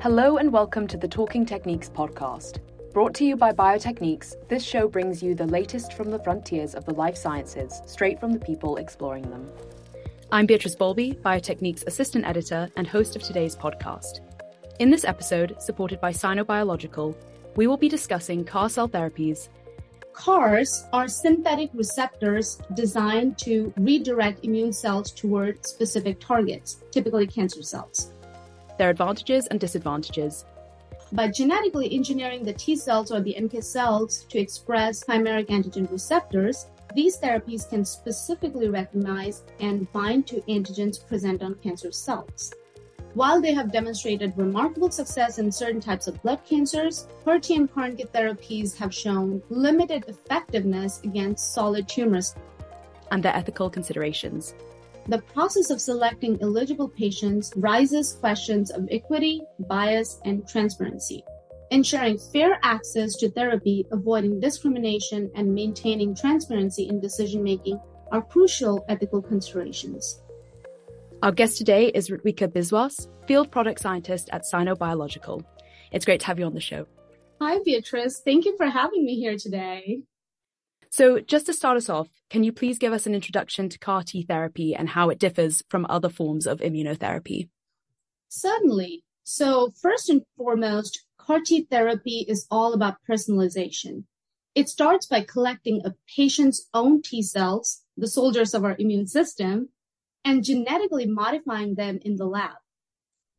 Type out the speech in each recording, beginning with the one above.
Hello and welcome to the Talking Techniques podcast. Brought to you by Biotechniques, this show brings you the latest from the frontiers of the life sciences, straight from the people exploring them. I'm Beatrice Bolby, Biotechniques assistant editor and host of today's podcast. In this episode, supported by Sinobiological, we will be discussing CAR cell therapies. CARs are synthetic receptors designed to redirect immune cells toward specific targets, typically cancer cells their advantages and disadvantages. By genetically engineering the T cells or the NK cells to express chimeric antigen receptors, these therapies can specifically recognize and bind to antigens present on cancer cells. While they have demonstrated remarkable success in certain types of blood cancers, HER2 and CAR-NK therapies have shown limited effectiveness against solid tumors. And their ethical considerations. The process of selecting eligible patients raises questions of equity, bias, and transparency. Ensuring fair access to therapy, avoiding discrimination, and maintaining transparency in decision making are crucial ethical considerations. Our guest today is Ritvika Biswas, Field Product Scientist at Sinobiological. It's great to have you on the show. Hi, Beatrice. Thank you for having me here today. So, just to start us off, can you please give us an introduction to CAR T therapy and how it differs from other forms of immunotherapy? Certainly. So, first and foremost, CAR T therapy is all about personalization. It starts by collecting a patient's own T cells, the soldiers of our immune system, and genetically modifying them in the lab.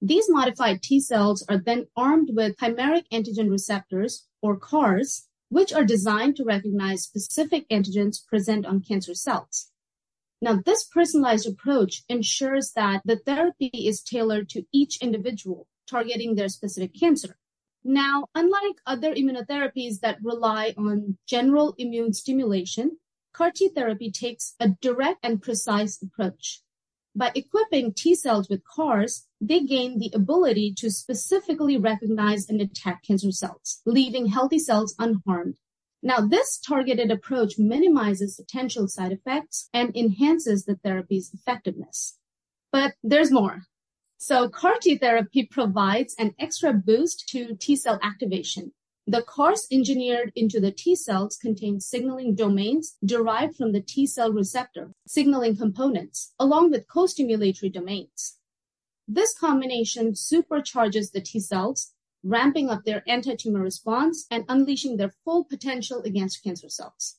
These modified T cells are then armed with chimeric antigen receptors, or CARs, which are designed to recognize specific antigens present on cancer cells. Now, this personalized approach ensures that the therapy is tailored to each individual, targeting their specific cancer. Now, unlike other immunotherapies that rely on general immune stimulation, CAR T therapy takes a direct and precise approach. By equipping T cells with CARs, they gain the ability to specifically recognize and attack cancer cells, leaving healthy cells unharmed. Now, this targeted approach minimizes potential side effects and enhances the therapy's effectiveness. But there's more. So CAR T therapy provides an extra boost to T cell activation, the CARs engineered into the T cells contain signaling domains derived from the T cell receptor, signaling components, along with co-stimulatory domains. This combination supercharges the T cells, ramping up their anti-tumor response and unleashing their full potential against cancer cells.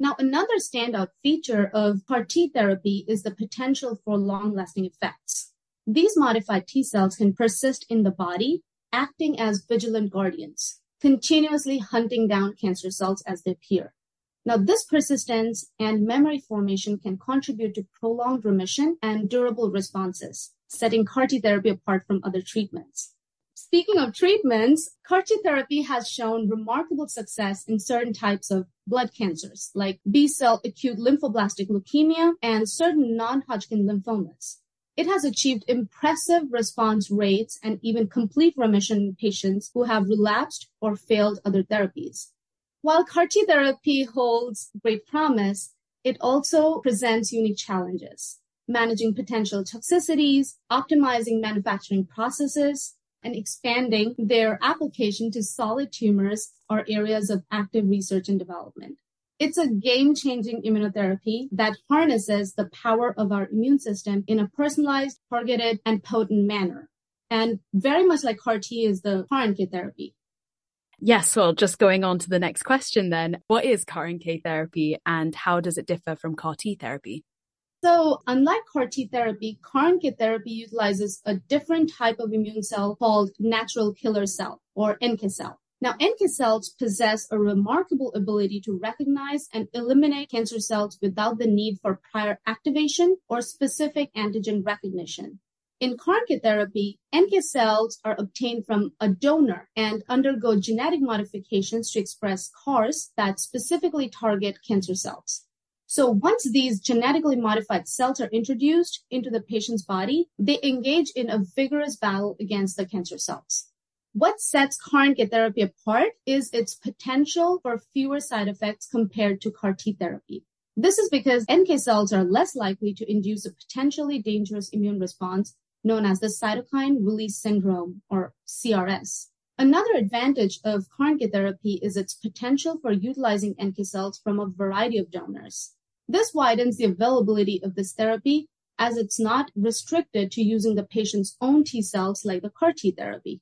Now, another standout feature of CAR T therapy is the potential for long-lasting effects. These modified T cells can persist in the body, acting as vigilant guardians, continuously hunting down cancer cells as they appear. Now, this persistence and memory formation can contribute to prolonged remission and durable responses, setting CAR T therapy apart from other treatments. Speaking of treatments, CAR T therapy has shown remarkable success in certain types of blood cancers, like B cell acute lymphoblastic leukemia and certain non Hodgkin lymphomas. It has achieved impressive response rates and even complete remission in patients who have relapsed or failed other therapies. While CAR T therapy holds great promise, it also presents unique challenges, managing potential toxicities, optimizing manufacturing processes, and expanding their application to solid tumors are areas of active research and development. It's a game changing immunotherapy that harnesses the power of our immune system in a personalized, targeted, and potent manner. And very much like CAR T is the CAR NK therapy. Yes, well, just going on to the next question then. What is CAR NK therapy and how does it differ from CAR T therapy? So, unlike CAR T therapy, CAR NK therapy utilizes a different type of immune cell called natural killer cell or NK cell. Now, NK cells possess a remarkable ability to recognize and eliminate cancer cells without the need for prior activation or specific antigen recognition. In CAR-NK therapy, NK cells are obtained from a donor and undergo genetic modifications to express CARs that specifically target cancer cells. So once these genetically modified cells are introduced into the patient's body, they engage in a vigorous battle against the cancer cells. What sets CAR-NK therapy apart is its potential for fewer side effects compared to CAR T therapy. This is because NK cells are less likely to induce a potentially dangerous immune response known as the cytokine release syndrome or CRS. Another advantage of CAR NK therapy is its potential for utilizing NK cells from a variety of donors. This widens the availability of this therapy as it's not restricted to using the patient's own T cells like the CAR T therapy.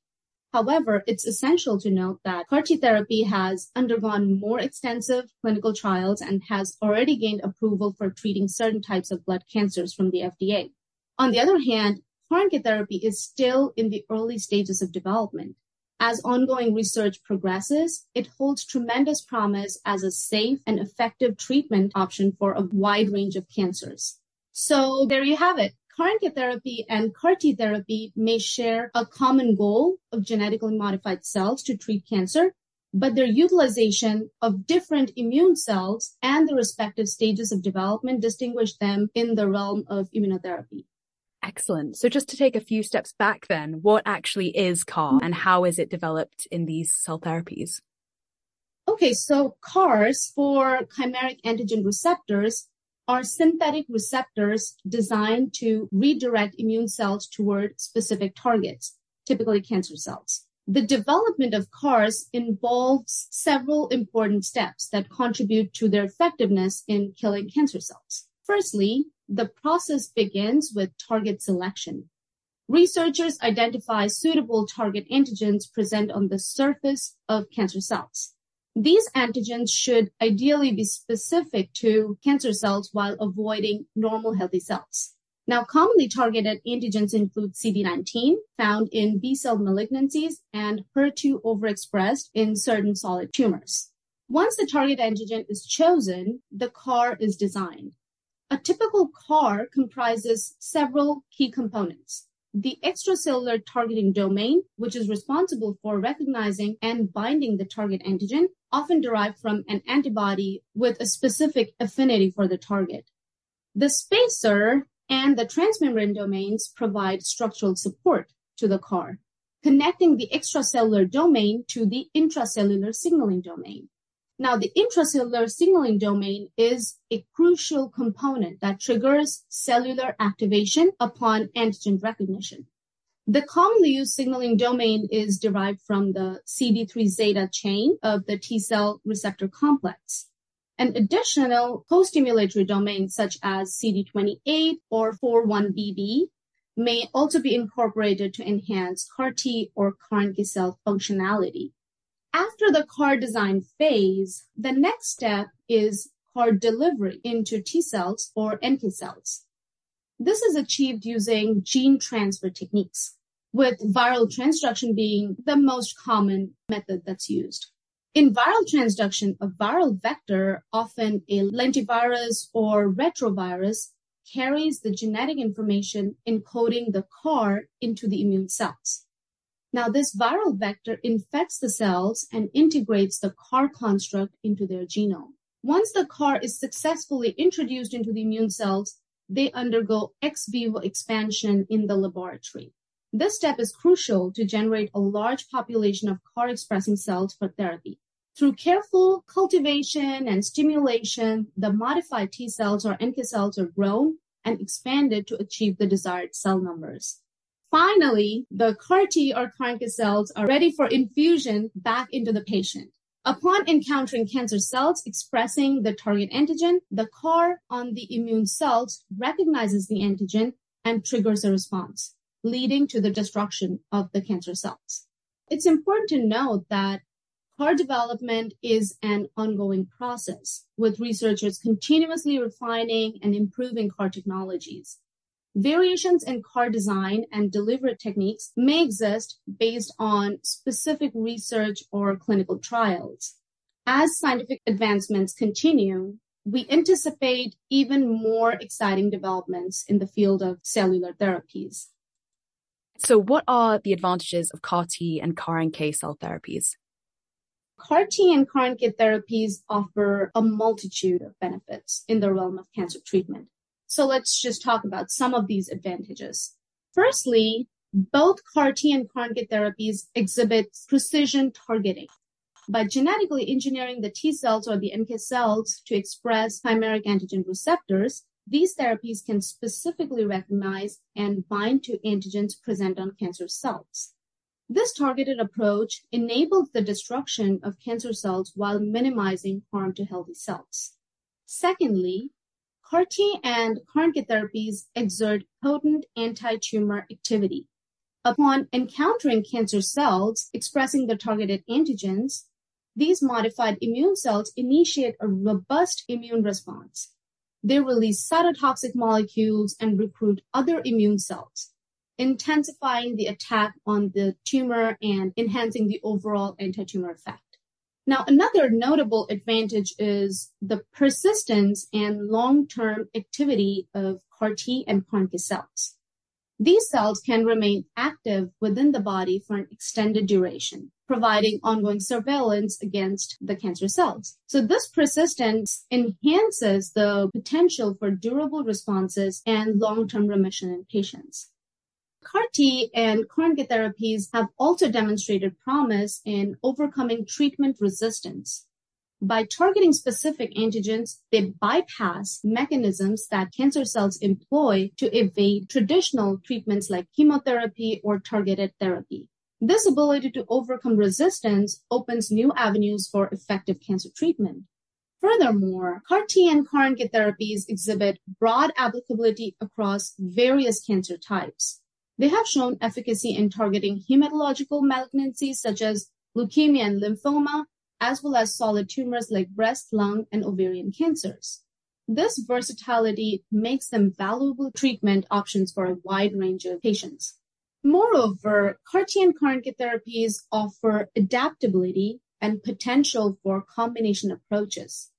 However, it's essential to note that CAR T therapy has undergone more extensive clinical trials and has already gained approval for treating certain types of blood cancers from the FDA. On the other hand, CAR NK therapy is still in the early stages of development. As ongoing research progresses, it holds tremendous promise as a safe and effective treatment option for a wide range of cancers. So there you have it. CAR-NK therapy and CAR-T therapy may share a common goal of genetically modified cells to treat cancer, but their utilization of different immune cells and the respective stages of development distinguish them in the realm of immunotherapy. Excellent. So just to take a few steps back then, what actually is CAR and how is it developed in these cell therapies? Okay, so CARs for chimeric antigen receptors are synthetic receptors designed to redirect immune cells toward specific targets, typically cancer cells. The development of CARs involves several important steps that contribute to their effectiveness in killing cancer cells. Firstly, the process begins with target selection. Researchers identify suitable target antigens present on the surface of cancer cells. These antigens should ideally be specific to cancer cells while avoiding normal healthy cells. Now, commonly targeted antigens include CD19, found in B cell malignancies, and HER2 overexpressed in certain solid tumors. Once the target antigen is chosen, the CAR is designed. A typical CAR comprises several key components. The extracellular targeting domain, which is responsible for recognizing and binding the target antigen, often derived from an antibody with a specific affinity for the target. The spacer and the transmembrane domains provide structural support to the CAR, connecting the extracellular domain to the intracellular signaling domain. Now, the intracellular signaling domain is a crucial component that triggers cellular activation upon antigen recognition. The commonly used signaling domain is derived from the CD3 zeta chain of the T cell receptor complex. An additional co-stimulatory domain such as CD28 or 41BB may also be incorporated to enhance CAR T or CAR NK cell functionality. After the CAR design phase, the next step is CAR delivery into T cells or NK cells. This is achieved using gene transfer techniques, with viral transduction being the most common method that's used. In viral transduction, a viral vector, often a lentivirus or retrovirus, carries the genetic information encoding the CAR into the immune cells. Now, this viral vector infects the cells and integrates the CAR construct into their genome. Once the CAR is successfully introduced into the immune cells, they undergo ex vivo expansion in the laboratory. This step is crucial to generate a large population of CAR expressing cells for therapy. Through careful cultivation and stimulation, the modified T cells or NK cells are grown and expanded to achieve the desired cell numbers. Finally, the CAR T or CAR NK cells are ready for infusion back into the patient. Upon encountering cancer cells expressing the target antigen, the CAR on the immune cells recognizes the antigen and triggers a response, leading to the destruction of the cancer cells. It's important to note that CAR development is an ongoing process, with researchers continuously refining and improving CAR technologies. Variations in CAR design and delivery techniques may exist based on specific research or clinical trials. As scientific advancements continue, we anticipate even more exciting developments in the field of cellular therapies. So, what are the advantages of CAR T and CAR NK cell therapies? CAR T and CAR NK therapies offer a multitude of benefits in the realm of cancer treatment. So let's just talk about some of these advantages. Firstly, both CAR T and CAR NK therapies exhibit precision targeting. By genetically engineering the T cells or the NK cells to express chimeric antigen receptors, these therapies can specifically recognize and bind to antigens present on cancer cells. This targeted approach enables the destruction of cancer cells while minimizing harm to healthy cells. Secondly, CAR T and CAR therapies exert potent anti-tumor activity. Upon encountering cancer cells expressing the targeted antigens, these modified immune cells initiate a robust immune response. They release cytotoxic molecules and recruit other immune cells, intensifying the attack on the tumor and enhancing the overall anti-tumor effect. Now, another notable advantage is the persistence and long-term activity of CAR T and CAR NK cells. These cells can remain active within the body for an extended duration, providing ongoing surveillance against the cancer cells. So this persistence enhances the potential for durable responses and long-term remission in patients. CAR T and CAR NK therapies have also demonstrated promise in overcoming treatment resistance. By targeting specific antigens, they bypass mechanisms that cancer cells employ to evade traditional treatments like chemotherapy or targeted therapy. This ability to overcome resistance opens new avenues for effective cancer treatment. Furthermore, CAR T and CAR NK therapies exhibit broad applicability across various cancer types. They have shown efficacy in targeting hematological malignancies such as leukemia and lymphoma, as well as solid tumors like breast, lung, and ovarian cancers. This versatility makes them valuable treatment options for a wide range of patients. Moreover, CAR T and CAR therapies offer adaptability and potential for combination approaches.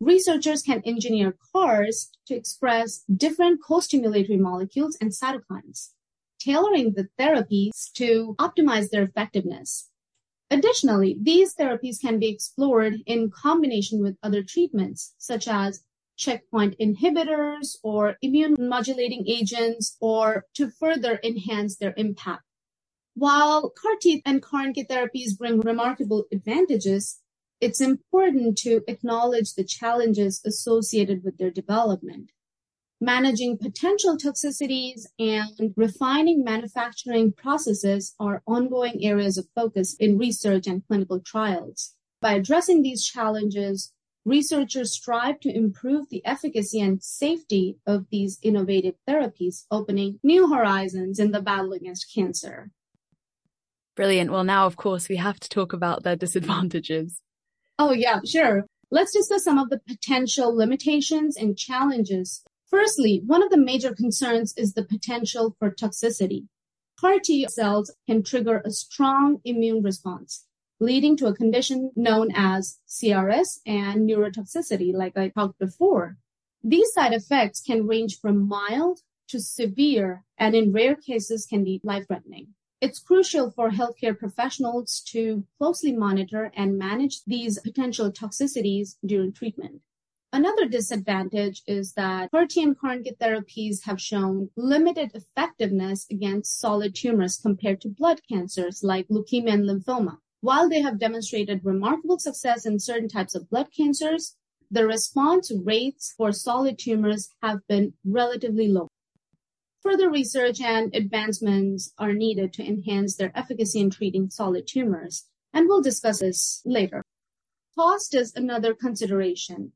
Researchers can engineer CARs to express different co-stimulatory molecules and cytokines tailoring the therapies to optimize their effectiveness. Additionally, these therapies can be explored in combination with other treatments, such as checkpoint inhibitors or immune modulating agents, or to further enhance their impact. While CAR T and CAR NK therapies bring remarkable advantages, it's important to acknowledge the challenges associated with their development managing potential toxicities and refining manufacturing processes are ongoing areas of focus in research and clinical trials. By addressing these challenges, researchers strive to improve the efficacy and safety of these innovative therapies, opening new horizons in the battle against cancer. Brilliant. Well, now, of course, we have to talk about the disadvantages. Oh, yeah, sure. Let's discuss some of the potential limitations and challenges Firstly, one of the major concerns is the potential for toxicity. CAR T cells can trigger a strong immune response, leading to a condition known as CRS and neurotoxicity, like I talked before. These side effects can range from mild to severe, and in rare cases can be life-threatening. It's crucial for healthcare professionals to closely monitor and manage these potential toxicities during treatment. Another disadvantage is that CAR T and CAR NK therapies have shown limited effectiveness against solid tumors compared to blood cancers like leukemia and lymphoma. While they have demonstrated remarkable success in certain types of blood cancers, the response rates for solid tumors have been relatively low. Further research and advancements are needed to enhance their efficacy in treating solid tumors, and we'll discuss this later. Cost is another consideration.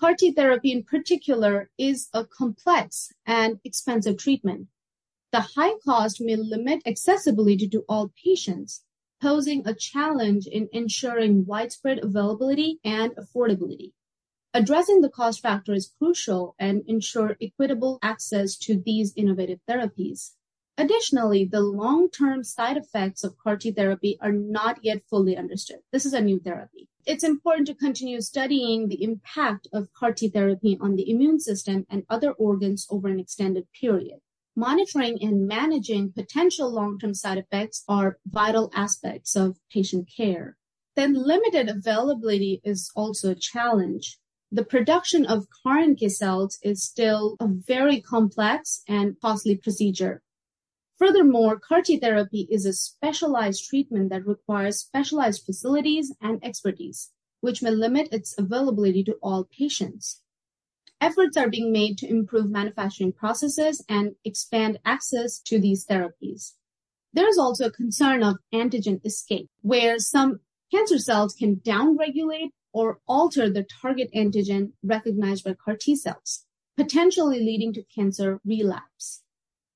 CAR T therapy in particular is a complex and expensive treatment. The high cost may limit accessibility to all patients, posing a challenge in ensuring widespread availability and affordability. Addressing the cost factor is crucial and ensure equitable access to these innovative therapies. Additionally, the long-term side effects of CAR T therapy are not yet fully understood. This is a new therapy. It's important to continue studying the impact of CAR T therapy on the immune system and other organs over an extended period. Monitoring and managing potential long-term side effects are vital aspects of patient care. Then limited availability is also a challenge. The production of CAR NK cells is still a very complex and costly procedure. Furthermore, CAR T therapy is a specialized treatment that requires specialized facilities and expertise, which may limit its availability to all patients. Efforts are being made to improve manufacturing processes and expand access to these therapies. There is also a concern of antigen escape, where some cancer cells can downregulate or alter the target antigen recognized by CAR T cells, potentially leading to cancer relapse.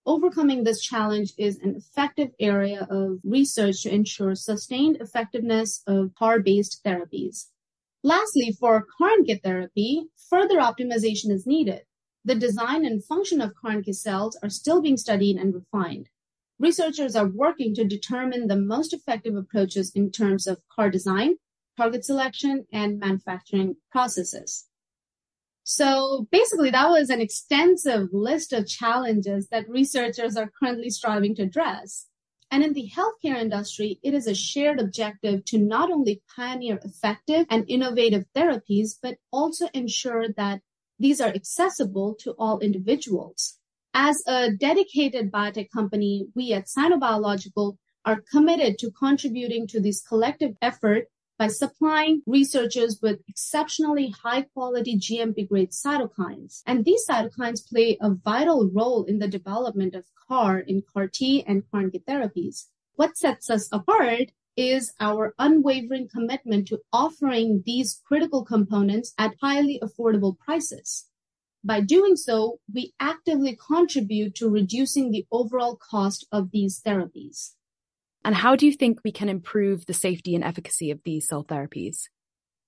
Overcoming this challenge is an effective area of research to ensure sustained effectiveness of CAR-based therapies. Lastly, for CAR-NK therapy, further optimization is needed. The design and function of CAR-NK cells are still being studied and refined. Researchers are working to determine the most effective approaches in terms of CAR design, target selection, and manufacturing processes. So basically, that was an extensive list of challenges that researchers are currently striving to address. And in the healthcare industry, it is a shared objective to not only pioneer effective and innovative therapies, but also ensure that these are accessible to all individuals. As a dedicated biotech company, we at Sinobiological are committed to contributing to this collective effort by supplying researchers with exceptionally high quality GMP grade cytokines. And these cytokines play a vital role in the development of CAR in CAR T and CAR NK therapies. What sets us apart is our unwavering commitment to offering these critical components at highly affordable prices. By doing so, we actively contribute to reducing the overall cost of these therapies. And how do you think we can improve the safety and efficacy of these cell therapies?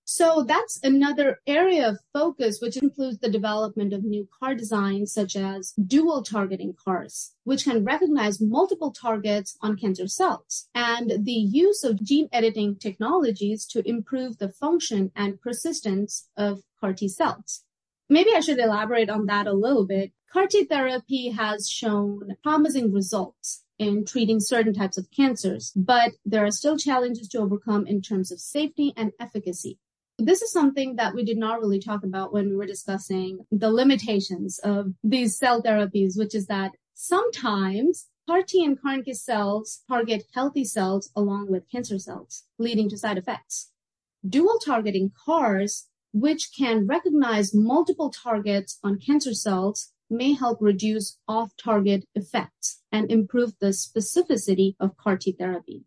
So that's another area of focus, which includes the development of new CAR designs, such as dual targeting CARs, which can recognize multiple targets on cancer cells, and the use of gene editing technologies to improve the function and persistence of CAR T cells. Maybe I should elaborate on that a little bit. CAR T therapy has shown promising results in treating certain types of cancers, but there are still challenges to overcome in terms of safety and efficacy. This is something that we did not really talk about when we were discussing the limitations of these cell therapies, which is that sometimes CAR T and CAR NK cells target healthy cells along with cancer cells, leading to side effects. Dual targeting CARs, which can recognize multiple targets on cancer cells, may help reduce off-target effects and improve the specificity of CAR T therapy.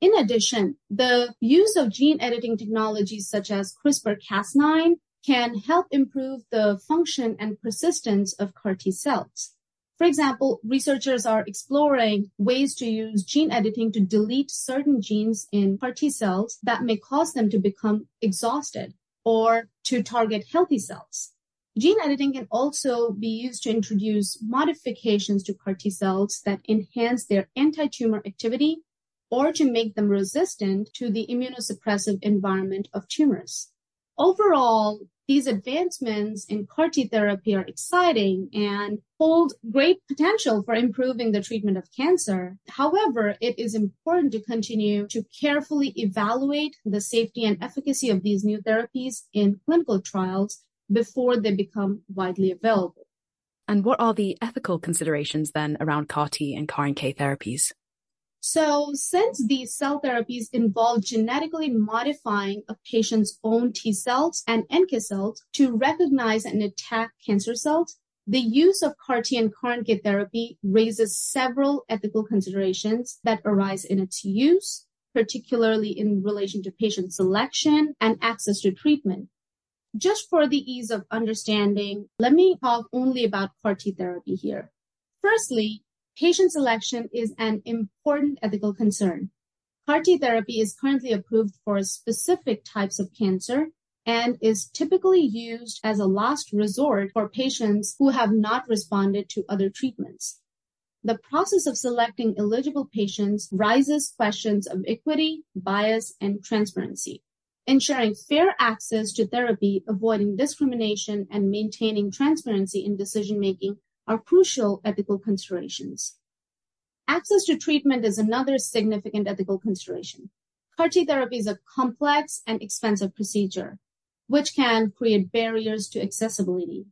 In addition, the use of gene editing technologies such as CRISPR-Cas9 can help improve the function and persistence of CAR T cells. For example, researchers are exploring ways to use gene editing to delete certain genes in CAR T cells that may cause them to become exhausted or to target healthy cells. Gene editing can also be used to introduce modifications to CAR T cells that enhance their anti-tumor activity or to make them resistant to the immunosuppressive environment of tumors. Overall, these advancements in CAR T therapy are exciting and hold great potential for improving the treatment of cancer. However, it is important to continue to carefully evaluate the safety and efficacy of these new therapies in clinical trials before they become widely available. And what are the ethical considerations then around CAR T and CAR NK therapies? So, since these cell therapies involve genetically modifying a patient's own T cells and NK cells to recognize and attack cancer cells, the use of CAR T and CAR NK therapy raises several ethical considerations that arise in its use, particularly in relation to patient selection and access to treatment. Just for the ease of understanding, let me talk only about CAR T therapy here. Firstly, patient selection is an important ethical concern. CAR T therapy is currently approved for specific types of cancer and is typically used as a last resort for patients who have not responded to other treatments. The process of selecting eligible patients raises questions of equity, bias, and transparency ensuring fair access to therapy, avoiding discrimination, and maintaining transparency in decision-making are crucial ethical considerations. Access to treatment is another significant ethical consideration. CAR T therapy is a complex and expensive procedure, which can create barriers to accessibility.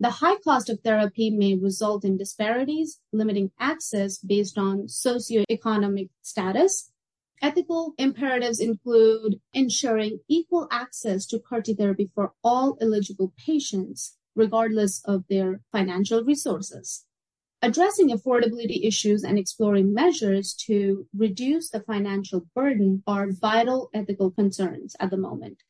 The high cost of therapy may result in disparities, limiting access based on socioeconomic status, Ethical imperatives include ensuring equal access to CAR T therapy for all eligible patients, regardless of their financial resources. Addressing affordability issues and exploring measures to reduce the financial burden are vital ethical concerns at the moment.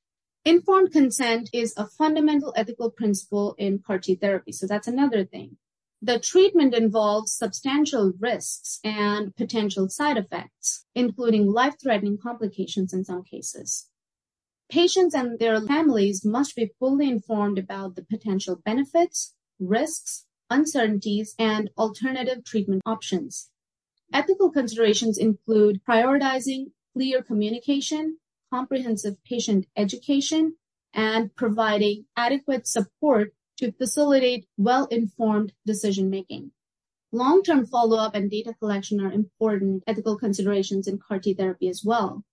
Informed consent is a fundamental ethical principle in CAR T therapy. So that's another thing. The treatment involves substantial risks and potential side effects, including life threatening complications in some cases. Patients and their families must be fully informed about the potential benefits, risks, uncertainties, and alternative treatment options. Ethical considerations include prioritizing clear communication, comprehensive patient education, and providing adequate support to facilitate well-informed decision making. Long-term follow-up and data collection are important ethical considerations in CAR T therapy as well.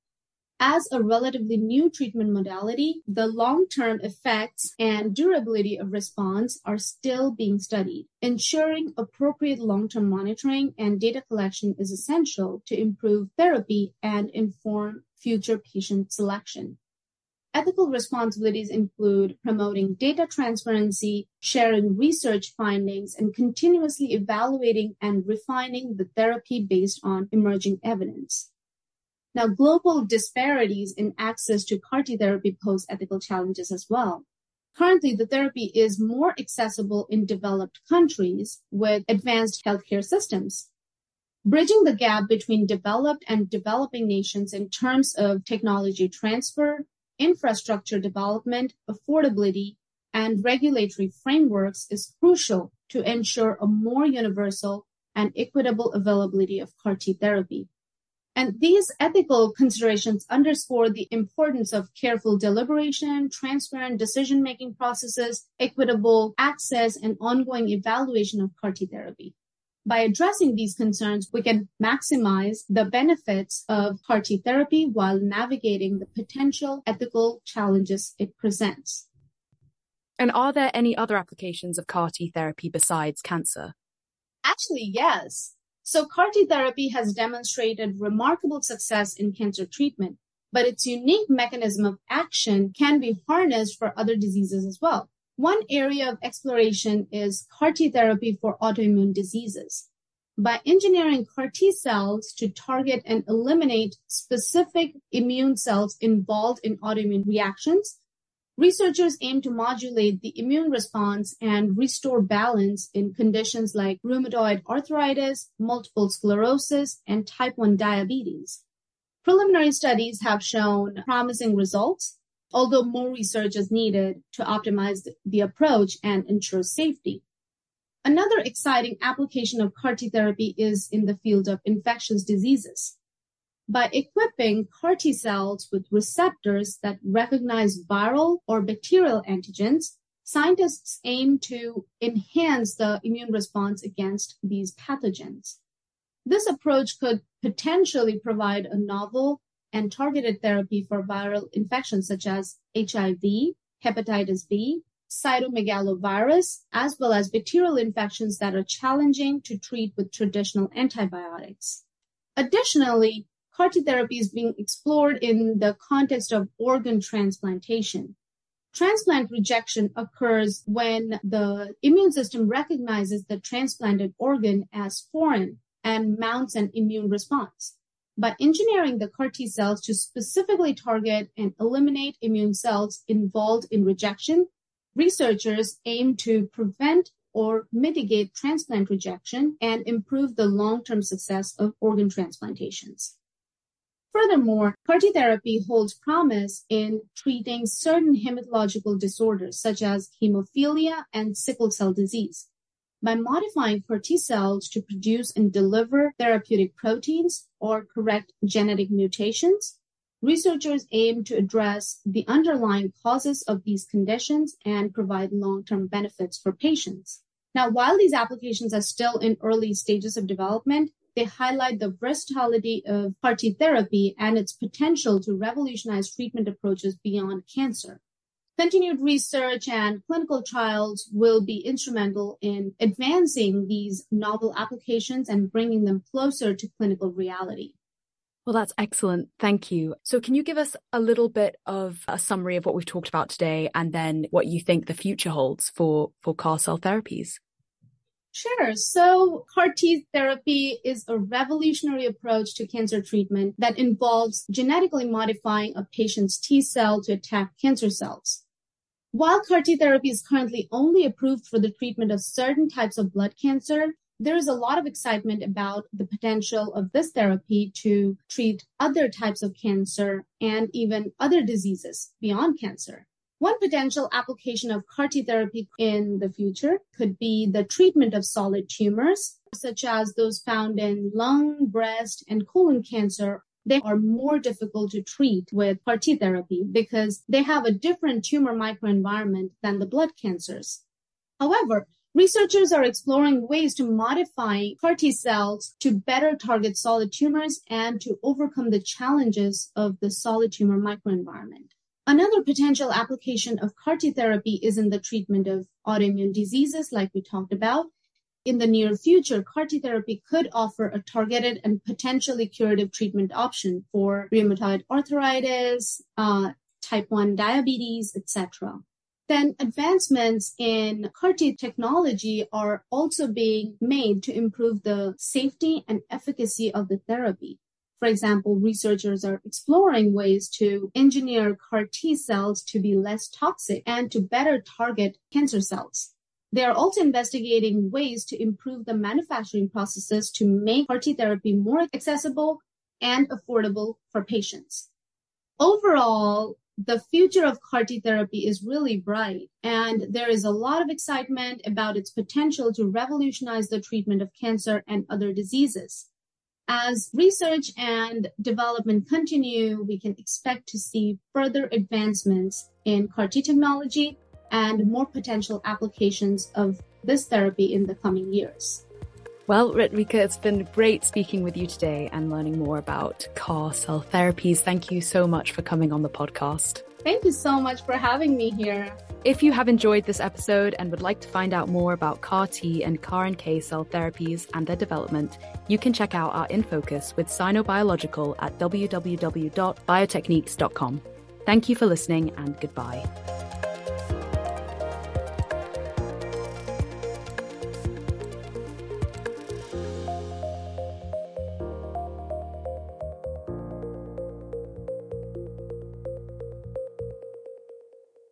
As a relatively new treatment modality, the long-term effects and durability of response are still being studied. Ensuring appropriate long-term monitoring and data collection is essential to improve therapy and inform future patient selection. Ethical responsibilities include promoting data transparency, sharing research findings, and continuously evaluating and refining the therapy based on emerging evidence. Now, global disparities in access to CAR T therapy pose ethical challenges as well. Currently, the therapy is more accessible in developed countries with advanced healthcare systems. Bridging the gap between developed and developing nations in terms of technology transfer, infrastructure development, affordability, and regulatory frameworks is crucial to ensure a more universal and equitable availability of CAR T therapy. And these ethical considerations underscore the importance of careful deliberation, transparent decision making processes, equitable access, and ongoing evaluation of CAR T therapy. By addressing these concerns, we can maximize the benefits of CAR T therapy while navigating the potential ethical challenges it presents. And are there any other applications of CAR T therapy besides cancer? Actually, yes. So CAR T therapy has demonstrated remarkable success in cancer treatment, but its unique mechanism of action can be harnessed for other diseases as well. One area of exploration is CAR T therapy for autoimmune diseases. By engineering CAR T cells to target and eliminate specific immune cells involved in autoimmune reactions, researchers aim to modulate the immune response and restore balance in conditions like rheumatoid arthritis, multiple sclerosis, and type 1 diabetes. Preliminary studies have shown promising results, although more research is needed to optimize the approach and ensure safety. Another exciting application of CAR T therapy is in the field of infectious diseases. By equipping CAR T cells with receptors that recognize viral or bacterial antigens, scientists aim to enhance the immune response against these pathogens. This approach could potentially provide a novel and targeted therapy for viral infections such as HIV, hepatitis B, cytomegalovirus, as well as bacterial infections that are challenging to treat with traditional antibiotics. Additionally, CAR T therapy is being explored in the context of organ transplantation. Transplant rejection occurs when the immune system recognizes the transplanted organ as foreign and mounts an immune response. By engineering the CAR T cells to specifically target and eliminate immune cells involved in rejection, researchers aim to prevent or mitigate transplant rejection and improve the long-term success of organ transplantations. Furthermore, CAR T therapy holds promise in treating certain hematological disorders such as hemophilia and sickle cell disease. By modifying CAR T cells to produce and deliver therapeutic proteins or correct genetic mutations, researchers aim to address the underlying causes of these conditions and provide long-term benefits for patients. Now, while these applications are still in early stages of development, they highlight the versatility of CAR T therapy and its potential to revolutionize treatment approaches beyond cancer. Continued research and clinical trials will be instrumental in advancing these novel applications and bringing them closer to clinical reality. Well, that's excellent. Thank you. So, can you give us a little bit of a summary of what we've talked about today and then what you think the future holds for, for CAR cell therapies? Sure. So CAR T therapy is a revolutionary approach to cancer treatment that involves genetically modifying a patient's T cell to attack cancer cells. While CAR T therapy is currently only approved for the treatment of certain types of blood cancer, there is a lot of excitement about the potential of this therapy to treat other types of cancer and even other diseases beyond cancer. One potential application of CAR T therapy in the future could be the treatment of solid tumors, such as those found in lung, breast, and colon cancer. They are more difficult to treat with CAR T therapy because they have a different tumor microenvironment than the blood cancers. However, researchers are exploring ways to modify CAR T cells to better target solid tumors and to overcome the challenges of the solid tumor microenvironment. Another potential application of CAR T therapy is in the treatment of autoimmune diseases, like we talked about. In the near future, CAR T therapy could offer a targeted and potentially curative treatment option for rheumatoid arthritis, uh, type 1 diabetes, etc. Then advancements in CAR T technology are also being made to improve the safety and efficacy of the therapy. For example, researchers are exploring ways to engineer CAR T cells to be less toxic and to better target cancer cells. They are also investigating ways to improve the manufacturing processes to make CAR T therapy more accessible and affordable for patients. Overall, the future of CAR T therapy is really bright, and there is a lot of excitement about its potential to revolutionize the treatment of cancer and other diseases. As research and development continue, we can expect to see further advancements in CAR T technology and more potential applications of this therapy in the coming years. Well, Ritvika, it's been great speaking with you today and learning more about CAR cell therapies. Thank you so much for coming on the podcast. Thank you so much for having me here. If you have enjoyed this episode and would like to find out more about CAR T and CAR NK cell therapies and their development, you can check out our In Focus with Sinobiological at www.biotechniques.com. Thank you for listening and goodbye.